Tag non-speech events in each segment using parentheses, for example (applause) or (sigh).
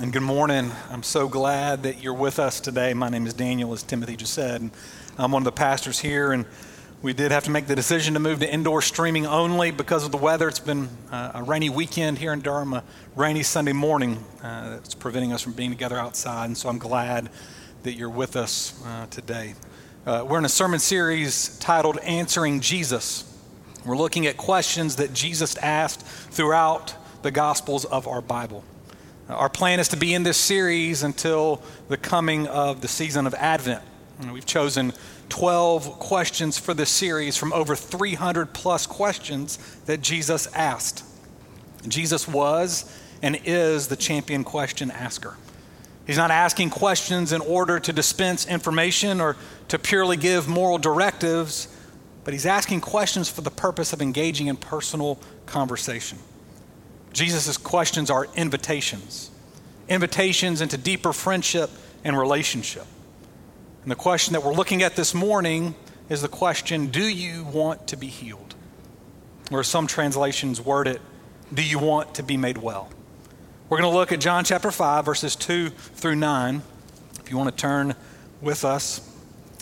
and good morning. I'm so glad that you're with us today. My name is Daniel, as Timothy just said. And I'm one of the pastors here, and we did have to make the decision to move to indoor streaming only because of the weather. It's been uh, a rainy weekend here in Durham, a rainy Sunday morning uh, that's preventing us from being together outside. And so I'm glad that you're with us uh, today. Uh, we're in a sermon series titled Answering Jesus. We're looking at questions that Jesus asked throughout the Gospels of our Bible. Our plan is to be in this series until the coming of the season of Advent. We've chosen 12 questions for this series from over 300 plus questions that Jesus asked. Jesus was and is the champion question asker. He's not asking questions in order to dispense information or to purely give moral directives, but he's asking questions for the purpose of engaging in personal conversation. Jesus' questions are invitations, invitations into deeper friendship and relationship. And the question that we're looking at this morning is the question Do you want to be healed? Or some translations word it, Do you want to be made well? We're going to look at John chapter 5, verses 2 through 9. If you want to turn with us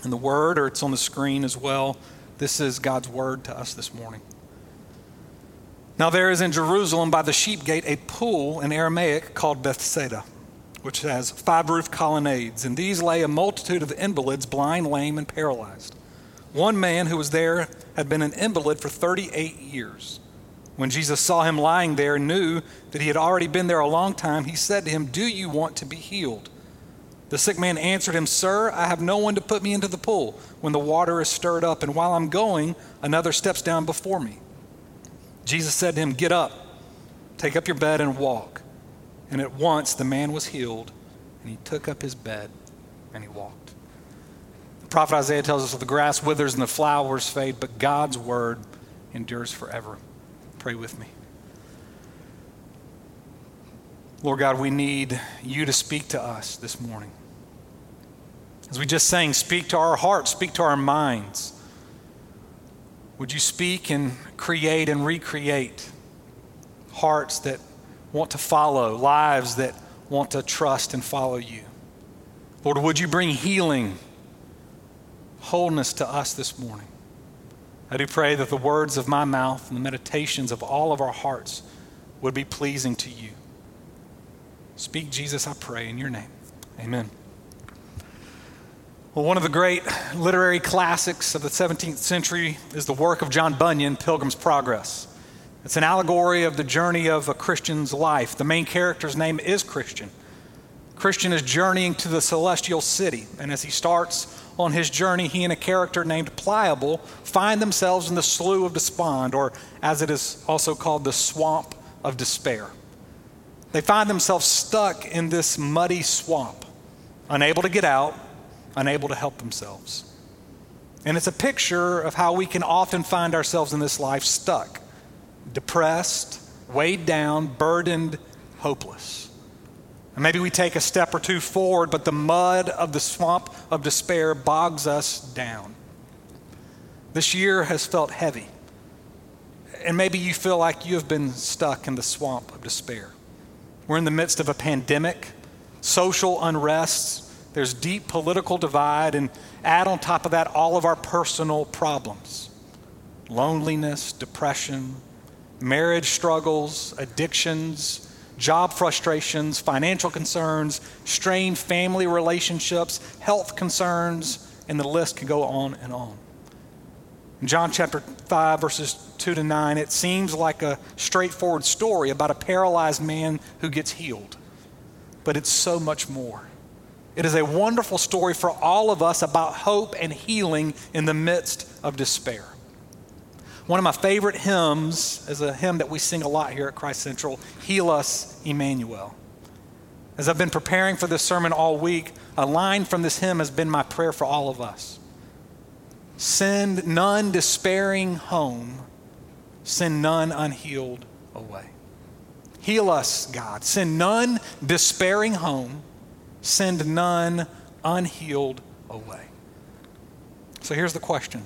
in the Word, or it's on the screen as well, this is God's Word to us this morning. Now there is in Jerusalem by the sheep gate a pool in Aramaic called Bethesda, which has five roof colonnades. In these lay a multitude of invalids, blind, lame, and paralyzed. One man who was there had been an invalid for 38 years. When Jesus saw him lying there and knew that he had already been there a long time, he said to him, Do you want to be healed? The sick man answered him, Sir, I have no one to put me into the pool when the water is stirred up, and while I'm going, another steps down before me. Jesus said to him, Get up, take up your bed, and walk. And at once the man was healed, and he took up his bed and he walked. The prophet Isaiah tells us that the grass withers and the flowers fade, but God's word endures forever. Pray with me. Lord God, we need you to speak to us this morning. As we just sang, speak to our hearts, speak to our minds. Would you speak and create and recreate hearts that want to follow, lives that want to trust and follow you? Lord, would you bring healing, wholeness to us this morning? I do pray that the words of my mouth and the meditations of all of our hearts would be pleasing to you. Speak, Jesus, I pray, in your name. Amen. Well, one of the great literary classics of the 17th century is the work of John Bunyan, Pilgrim's Progress. It's an allegory of the journey of a Christian's life. The main character's name is Christian. Christian is journeying to the celestial city, and as he starts on his journey, he and a character named Pliable find themselves in the slough of despond, or as it is also called, the swamp of despair. They find themselves stuck in this muddy swamp, unable to get out unable to help themselves. And it's a picture of how we can often find ourselves in this life stuck, depressed, weighed down, burdened, hopeless. And maybe we take a step or two forward, but the mud of the swamp of despair bogs us down. This year has felt heavy. And maybe you feel like you have been stuck in the swamp of despair. We're in the midst of a pandemic, social unrest, there's deep political divide, and add on top of that all of our personal problems loneliness, depression, marriage struggles, addictions, job frustrations, financial concerns, strained family relationships, health concerns, and the list can go on and on. In John chapter 5, verses 2 to 9, it seems like a straightforward story about a paralyzed man who gets healed. But it's so much more. It is a wonderful story for all of us about hope and healing in the midst of despair. One of my favorite hymns is a hymn that we sing a lot here at Christ Central Heal Us, Emmanuel. As I've been preparing for this sermon all week, a line from this hymn has been my prayer for all of us. Send none despairing home, send none unhealed away. Heal us, God. Send none despairing home send none unhealed away. So here's the question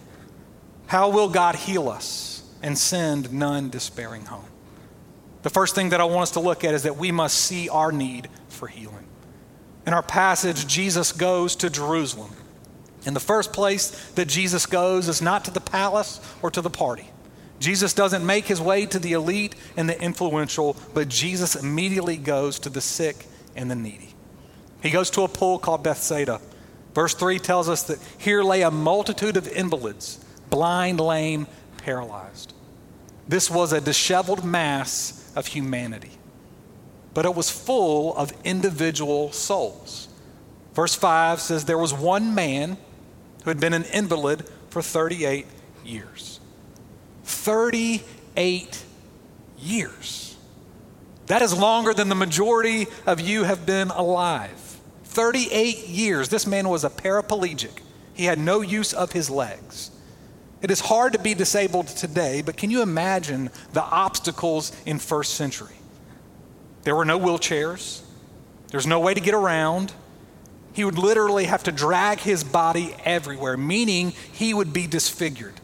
How will God heal us and send none despairing home? The first thing that I want us to look at is that we must see our need for healing. In our passage, Jesus goes to Jerusalem. And the first place that Jesus goes is not to the palace or to the party. Jesus doesn't make his way to the elite and the influential, but Jesus immediately goes to the sick and the needy. He goes to a pool called Bethesda. Verse 3 tells us that here lay a multitude of invalids, blind, lame, paralyzed. This was a disheveled mass of humanity, but it was full of individual souls. Verse 5 says there was one man who had been an invalid for 38 years. 38 years. That is longer than the majority of you have been alive. 38 years. This man was a paraplegic, he had no use of his legs. It is hard to be disabled today, but can you imagine the obstacles in first century? There were no wheelchairs. There's no way to get around. He would literally have to drag his body everywhere, meaning he would be disfigured.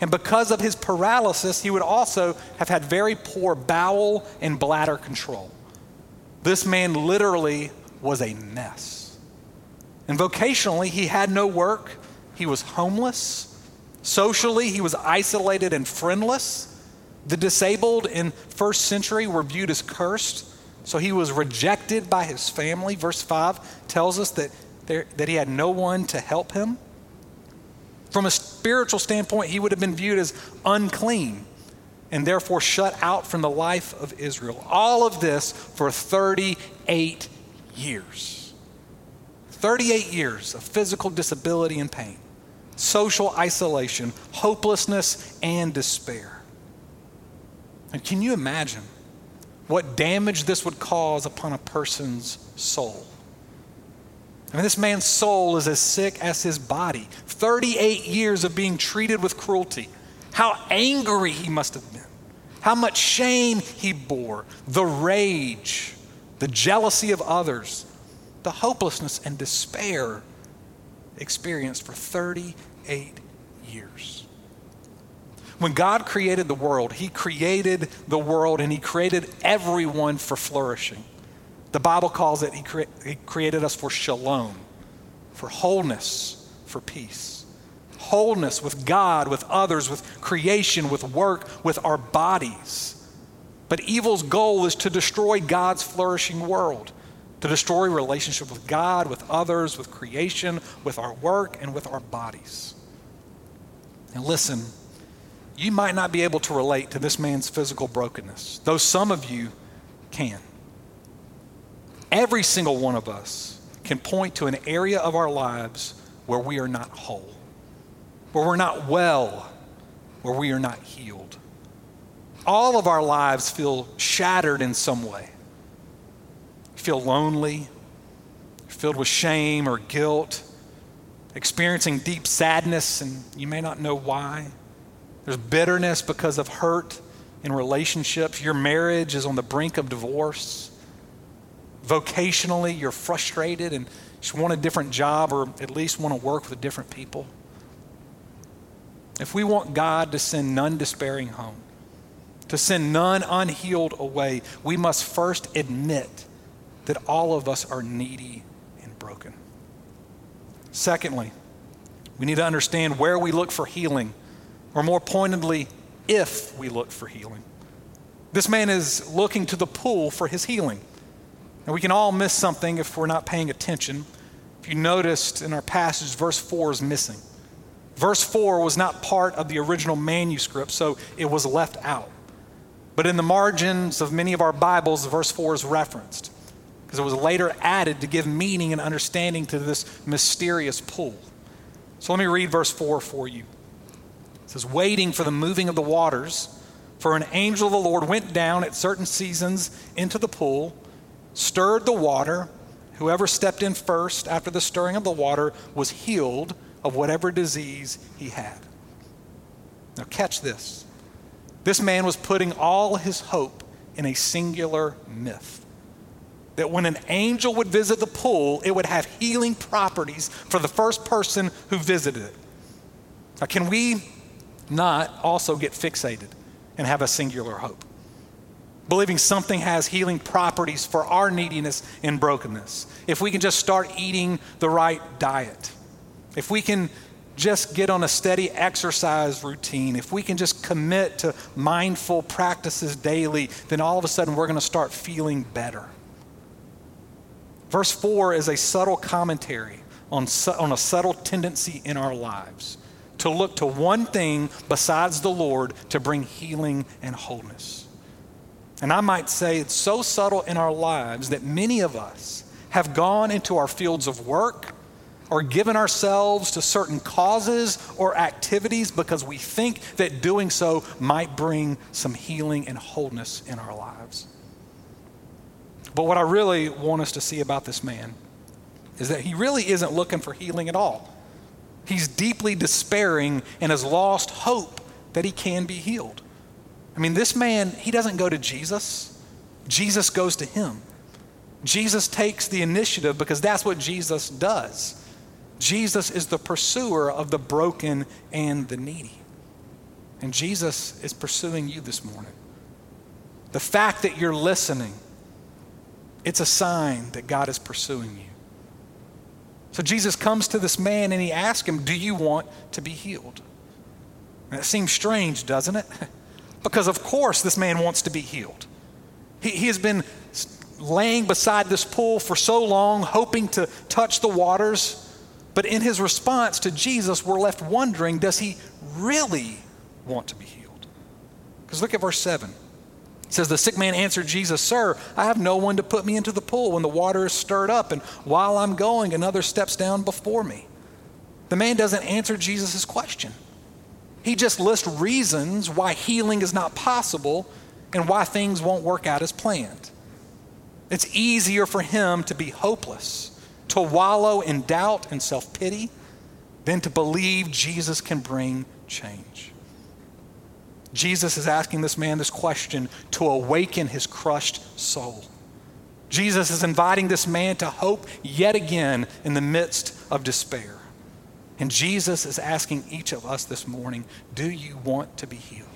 And because of his paralysis, he would also have had very poor bowel and bladder control. This man literally was a mess. And vocationally, he had no work, he was homeless. Socially, he was isolated and friendless. The disabled in first century were viewed as cursed, so he was rejected by his family. Verse 5 tells us that, there, that he had no one to help him. From a spiritual standpoint, he would have been viewed as unclean and therefore shut out from the life of Israel. All of this for 38 years. 38 years of physical disability and pain social isolation, hopelessness, and despair. And can you imagine what damage this would cause upon a person's soul? I mean, this man's soul is as sick as his body. 38 years of being treated with cruelty. How angry he must have been. How much shame he bore. The rage, the jealousy of others, the hopelessness and despair experienced for 38 years. When God created the world, He created the world and He created everyone for flourishing. The Bible calls it, He, cre- he created us for shalom, for wholeness, for peace. Wholeness with God, with others, with creation, with work, with our bodies. But evil's goal is to destroy God's flourishing world, to destroy relationship with God, with others, with creation, with our work, and with our bodies. And listen, you might not be able to relate to this man's physical brokenness, though some of you can. Every single one of us can point to an area of our lives where we are not whole, where we're not well, where we are not healed. All of our lives feel shattered in some way. Feel lonely, filled with shame or guilt experiencing deep sadness, and you may not know why. There's bitterness because of hurt in relationships. Your marriage is on the brink of divorce. Vocationally, you're frustrated and just want a different job or at least want to work with different people. If we want God to send none despairing home, to send none unhealed away, we must first admit that all of us are needy and broken. Secondly, we need to understand where we look for healing, or more pointedly, if we look for healing. This man is looking to the pool for his healing. And we can all miss something if we're not paying attention. If you noticed in our passage, verse 4 is missing. Verse 4 was not part of the original manuscript, so it was left out. But in the margins of many of our Bibles, verse 4 is referenced because it was later added to give meaning and understanding to this mysterious pool. So let me read verse 4 for you. It says, Waiting for the moving of the waters, for an angel of the Lord went down at certain seasons into the pool, stirred the water. Whoever stepped in first after the stirring of the water was healed of whatever disease he had. Now, catch this. This man was putting all his hope in a singular myth that when an angel would visit the pool, it would have healing properties for the first person who visited it. Now, can we not also get fixated and have a singular hope? believing something has healing properties for our neediness and brokenness. If we can just start eating the right diet, if we can just get on a steady exercise routine, if we can just commit to mindful practices daily, then all of a sudden we're going to start feeling better. Verse 4 is a subtle commentary on, on a subtle tendency in our lives to look to one thing besides the Lord to bring healing and wholeness. And I might say it's so subtle in our lives that many of us have gone into our fields of work or given ourselves to certain causes or activities because we think that doing so might bring some healing and wholeness in our lives. But what I really want us to see about this man is that he really isn't looking for healing at all. He's deeply despairing and has lost hope that he can be healed. I mean, this man, he doesn't go to Jesus, Jesus goes to him. Jesus takes the initiative because that's what Jesus does. Jesus is the pursuer of the broken and the needy. And Jesus is pursuing you this morning. The fact that you're listening, it's a sign that God is pursuing you. So Jesus comes to this man and he asks him, Do you want to be healed? And it seems strange, doesn't it? (laughs) because, of course, this man wants to be healed. He, he has been laying beside this pool for so long, hoping to touch the waters. But in his response to Jesus, we're left wondering does he really want to be healed? Because look at verse 7. It says, The sick man answered Jesus, Sir, I have no one to put me into the pool when the water is stirred up, and while I'm going, another steps down before me. The man doesn't answer Jesus' question. He just lists reasons why healing is not possible and why things won't work out as planned. It's easier for him to be hopeless, to wallow in doubt and self pity, than to believe Jesus can bring change. Jesus is asking this man this question to awaken his crushed soul. Jesus is inviting this man to hope yet again in the midst of despair. And Jesus is asking each of us this morning do you want to be healed?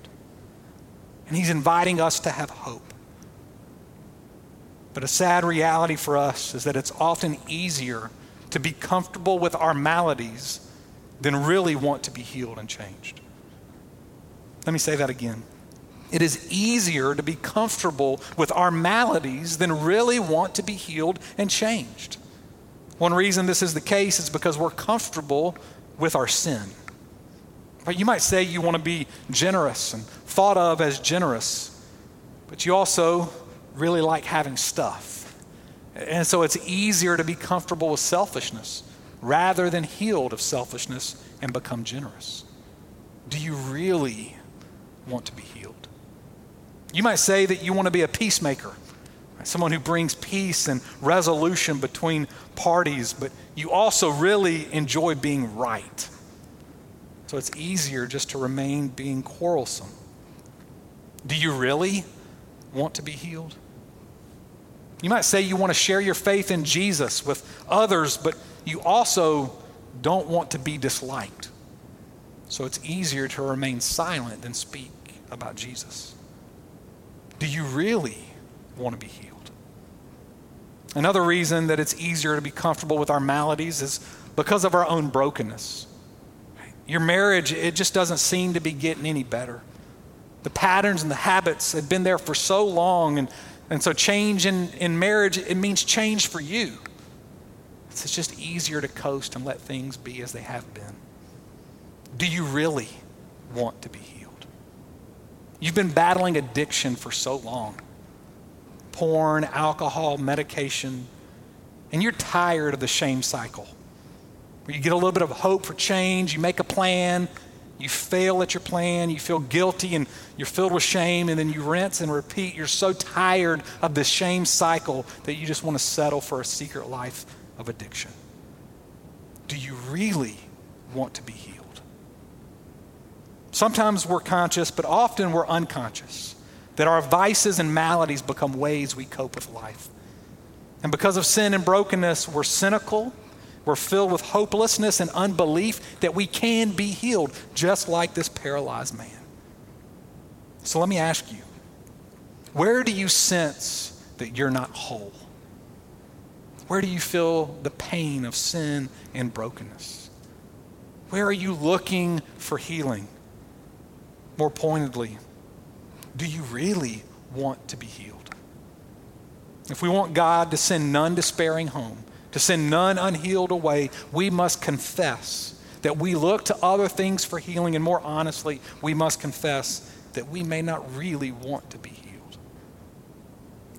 And he's inviting us to have hope. But a sad reality for us is that it's often easier to be comfortable with our maladies than really want to be healed and changed. Let me say that again. It is easier to be comfortable with our maladies than really want to be healed and changed. One reason this is the case is because we're comfortable with our sin. But you might say you want to be generous and thought of as generous, but you also really like having stuff. And so it's easier to be comfortable with selfishness rather than healed of selfishness and become generous. Do you really want to be healed. You might say that you want to be a peacemaker, someone who brings peace and resolution between parties, but you also really enjoy being right. So it's easier just to remain being quarrelsome. Do you really want to be healed? You might say you want to share your faith in Jesus with others, but you also don't want to be disliked. So it's easier to remain silent than speak about Jesus. Do you really want to be healed? Another reason that it's easier to be comfortable with our maladies is because of our own brokenness. Your marriage, it just doesn't seem to be getting any better. The patterns and the habits have been there for so long, and, and so change in, in marriage, it means change for you. It's just easier to coast and let things be as they have been. Do you really want to be healed? You've been battling addiction for so long porn, alcohol, medication, and you're tired of the shame cycle. Where you get a little bit of hope for change, you make a plan, you fail at your plan, you feel guilty and you're filled with shame, and then you rinse and repeat. You're so tired of this shame cycle that you just want to settle for a secret life of addiction. Do you really want to be healed? Sometimes we're conscious, but often we're unconscious that our vices and maladies become ways we cope with life. And because of sin and brokenness, we're cynical, we're filled with hopelessness and unbelief that we can be healed, just like this paralyzed man. So let me ask you Where do you sense that you're not whole? Where do you feel the pain of sin and brokenness? Where are you looking for healing? More pointedly, do you really want to be healed? If we want God to send none despairing home, to send none unhealed away, we must confess that we look to other things for healing, and more honestly, we must confess that we may not really want to be healed.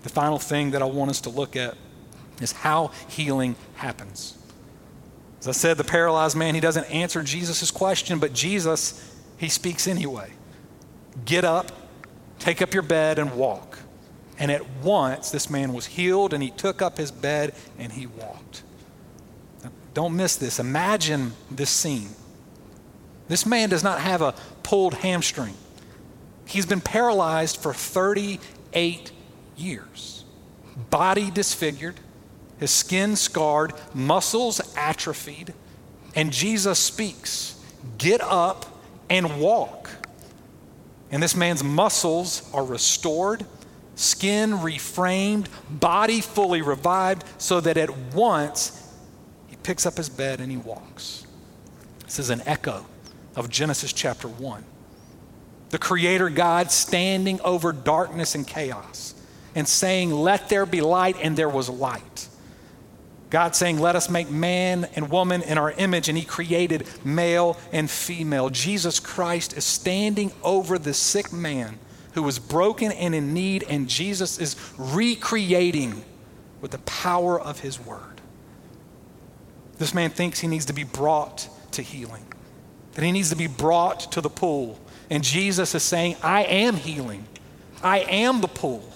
The final thing that I want us to look at is how healing happens. As I said, the paralyzed man, he doesn't answer Jesus' question, but Jesus, he speaks anyway. Get up, take up your bed, and walk. And at once, this man was healed, and he took up his bed and he walked. Now, don't miss this. Imagine this scene. This man does not have a pulled hamstring, he's been paralyzed for 38 years, body disfigured his skin scarred, muscles atrophied, and Jesus speaks, Get up and walk. And this man's muscles are restored, skin reframed, body fully revived, so that at once he picks up his bed and he walks. This is an echo of Genesis chapter 1. The Creator God standing over darkness and chaos and saying, Let there be light, and there was light. God saying, Let us make man and woman in our image, and He created male and female. Jesus Christ is standing over the sick man who was broken and in need, and Jesus is recreating with the power of His word. This man thinks he needs to be brought to healing, that he needs to be brought to the pool. And Jesus is saying, I am healing, I am the pool.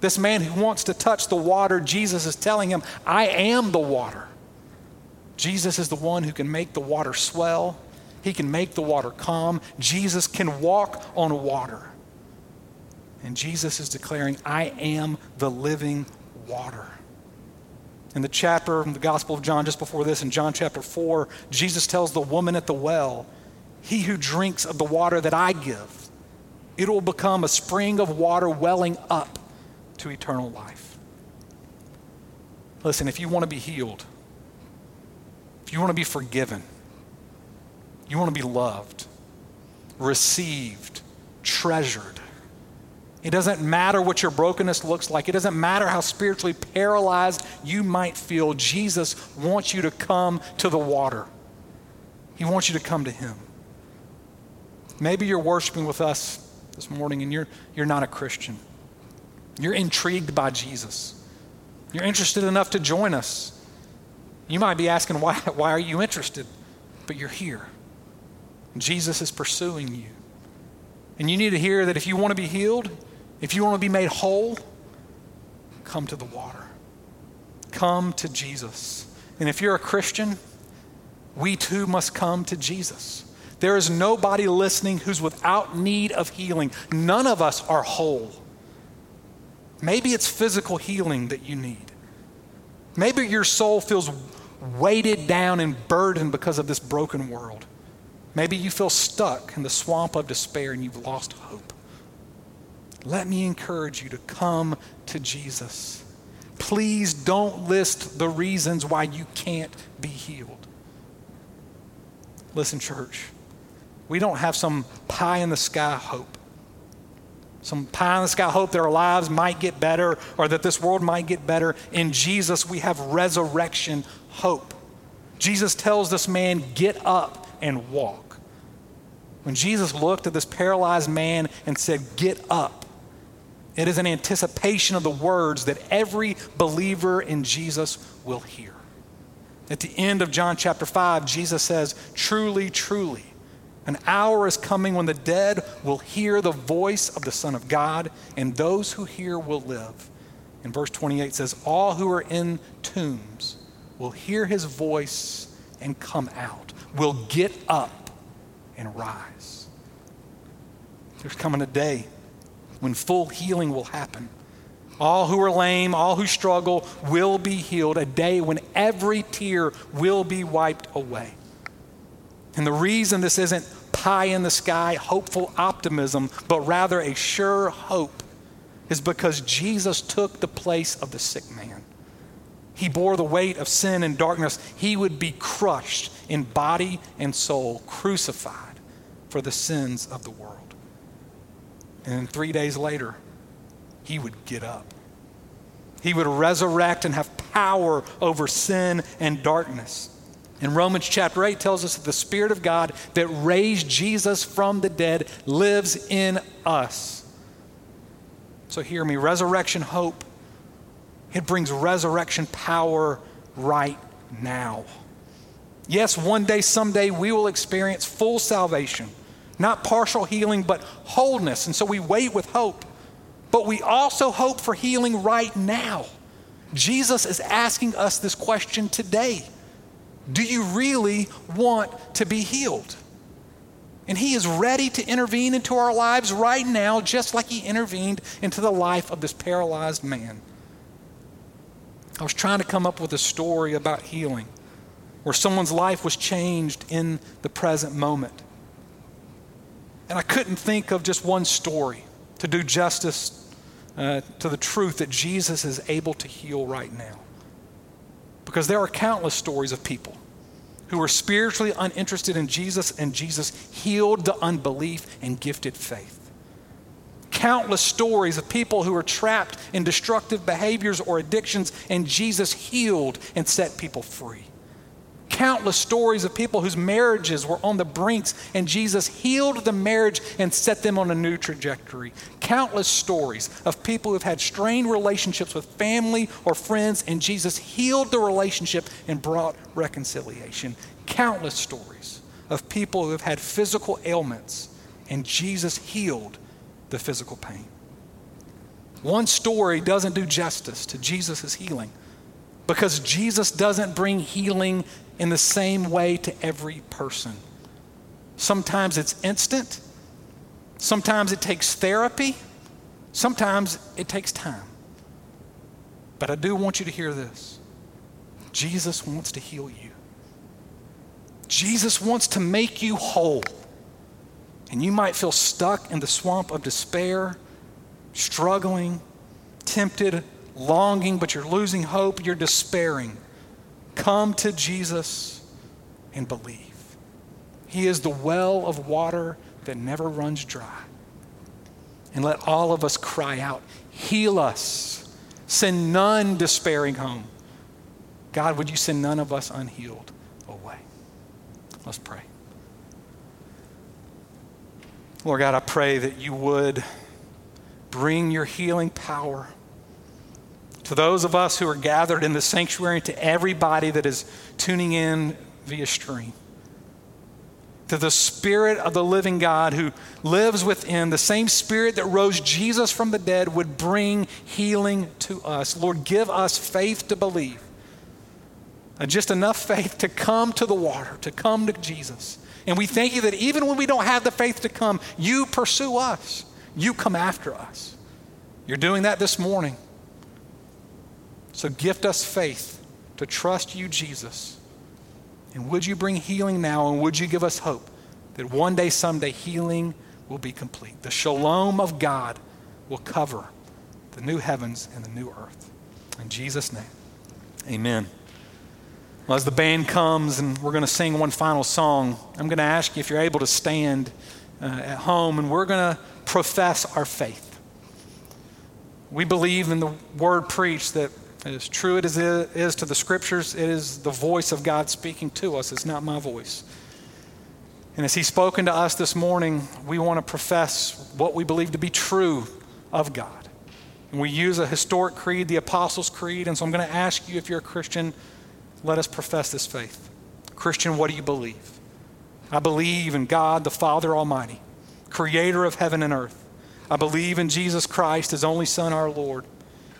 This man who wants to touch the water, Jesus is telling him, I am the water. Jesus is the one who can make the water swell, he can make the water calm. Jesus can walk on water. And Jesus is declaring, I am the living water. In the chapter the Gospel of John, just before this, in John chapter 4, Jesus tells the woman at the well, He who drinks of the water that I give, it will become a spring of water welling up to eternal life. Listen, if you want to be healed, if you want to be forgiven, you want to be loved, received, treasured, it doesn't matter what your brokenness looks like. It doesn't matter how spiritually paralyzed you might feel. Jesus wants you to come to the water. He wants you to come to Him. Maybe you're worshiping with us this morning and you're, you're not a Christian. You're intrigued by Jesus. You're interested enough to join us. You might be asking, why, why are you interested? But you're here. Jesus is pursuing you. And you need to hear that if you want to be healed, if you want to be made whole, come to the water. Come to Jesus. And if you're a Christian, we too must come to Jesus. There is nobody listening who's without need of healing. None of us are whole. Maybe it's physical healing that you need. Maybe your soul feels weighted down and burdened because of this broken world. Maybe you feel stuck in the swamp of despair and you've lost hope. Let me encourage you to come to Jesus. Please don't list the reasons why you can't be healed. Listen, church, we don't have some pie in the sky hope some pie in the sky hope that our lives might get better or that this world might get better. In Jesus, we have resurrection hope. Jesus tells this man, Get up and walk. When Jesus looked at this paralyzed man and said, Get up, it is an anticipation of the words that every believer in Jesus will hear. At the end of John chapter 5, Jesus says, Truly, truly, an hour is coming when the dead will hear the voice of the Son of God, and those who hear will live. And verse 28 says, All who are in tombs will hear his voice and come out, will get up and rise. There's coming a day when full healing will happen. All who are lame, all who struggle will be healed, a day when every tear will be wiped away. And the reason this isn't pie in the sky, hopeful optimism, but rather a sure hope is because Jesus took the place of the sick man. He bore the weight of sin and darkness. He would be crushed in body and soul, crucified for the sins of the world. And then three days later, he would get up. He would resurrect and have power over sin and darkness. And Romans chapter 8 tells us that the Spirit of God that raised Jesus from the dead lives in us. So hear me resurrection hope, it brings resurrection power right now. Yes, one day, someday, we will experience full salvation, not partial healing, but wholeness. And so we wait with hope. But we also hope for healing right now. Jesus is asking us this question today Do you really want to be healed? And He is ready to intervene into our lives right now, just like He intervened into the life of this paralyzed man. I was trying to come up with a story about healing where someone's life was changed in the present moment. And I couldn't think of just one story to do justice uh, to the truth that Jesus is able to heal right now. Because there are countless stories of people who were spiritually uninterested in Jesus, and Jesus healed the unbelief and gifted faith. Countless stories of people who were trapped in destructive behaviors or addictions, and Jesus healed and set people free countless stories of people whose marriages were on the brinks, and Jesus healed the marriage and set them on a new trajectory. Countless stories of people who've had strained relationships with family or friends, and Jesus healed the relationship and brought reconciliation. Countless stories of people who have had physical ailments, and Jesus healed the physical pain. One story doesn't do justice to Jesus' healing because Jesus doesn't bring healing in the same way to every person. Sometimes it's instant, sometimes it takes therapy, sometimes it takes time. But I do want you to hear this Jesus wants to heal you, Jesus wants to make you whole. And you might feel stuck in the swamp of despair, struggling, tempted, longing, but you're losing hope, you're despairing. Come to Jesus and believe. He is the well of water that never runs dry. And let all of us cry out, Heal us. Send none despairing home. God, would you send none of us unhealed away? Let's pray. Lord God, I pray that you would bring your healing power to those of us who are gathered in the sanctuary, to everybody that is tuning in via stream. To the Spirit of the living God who lives within, the same Spirit that rose Jesus from the dead would bring healing to us. Lord, give us faith to believe. Uh, just enough faith to come to the water, to come to Jesus. And we thank you that even when we don't have the faith to come, you pursue us. You come after us. You're doing that this morning. So gift us faith to trust you, Jesus. And would you bring healing now and would you give us hope that one day, someday, healing will be complete? The shalom of God will cover the new heavens and the new earth. In Jesus' name, amen. Well, as the band comes and we're going to sing one final song, I'm going to ask you if you're able to stand uh, at home and we're going to profess our faith. We believe in the word preached that as true as it is to the scriptures, it is the voice of God speaking to us. It's not my voice. And as He's spoken to us this morning, we want to profess what we believe to be true of God. And we use a historic creed, the Apostles' Creed. And so I'm going to ask you if you're a Christian, let us profess this faith. Christian, what do you believe? I believe in God, the Father Almighty, creator of heaven and earth. I believe in Jesus Christ, his only Son, our Lord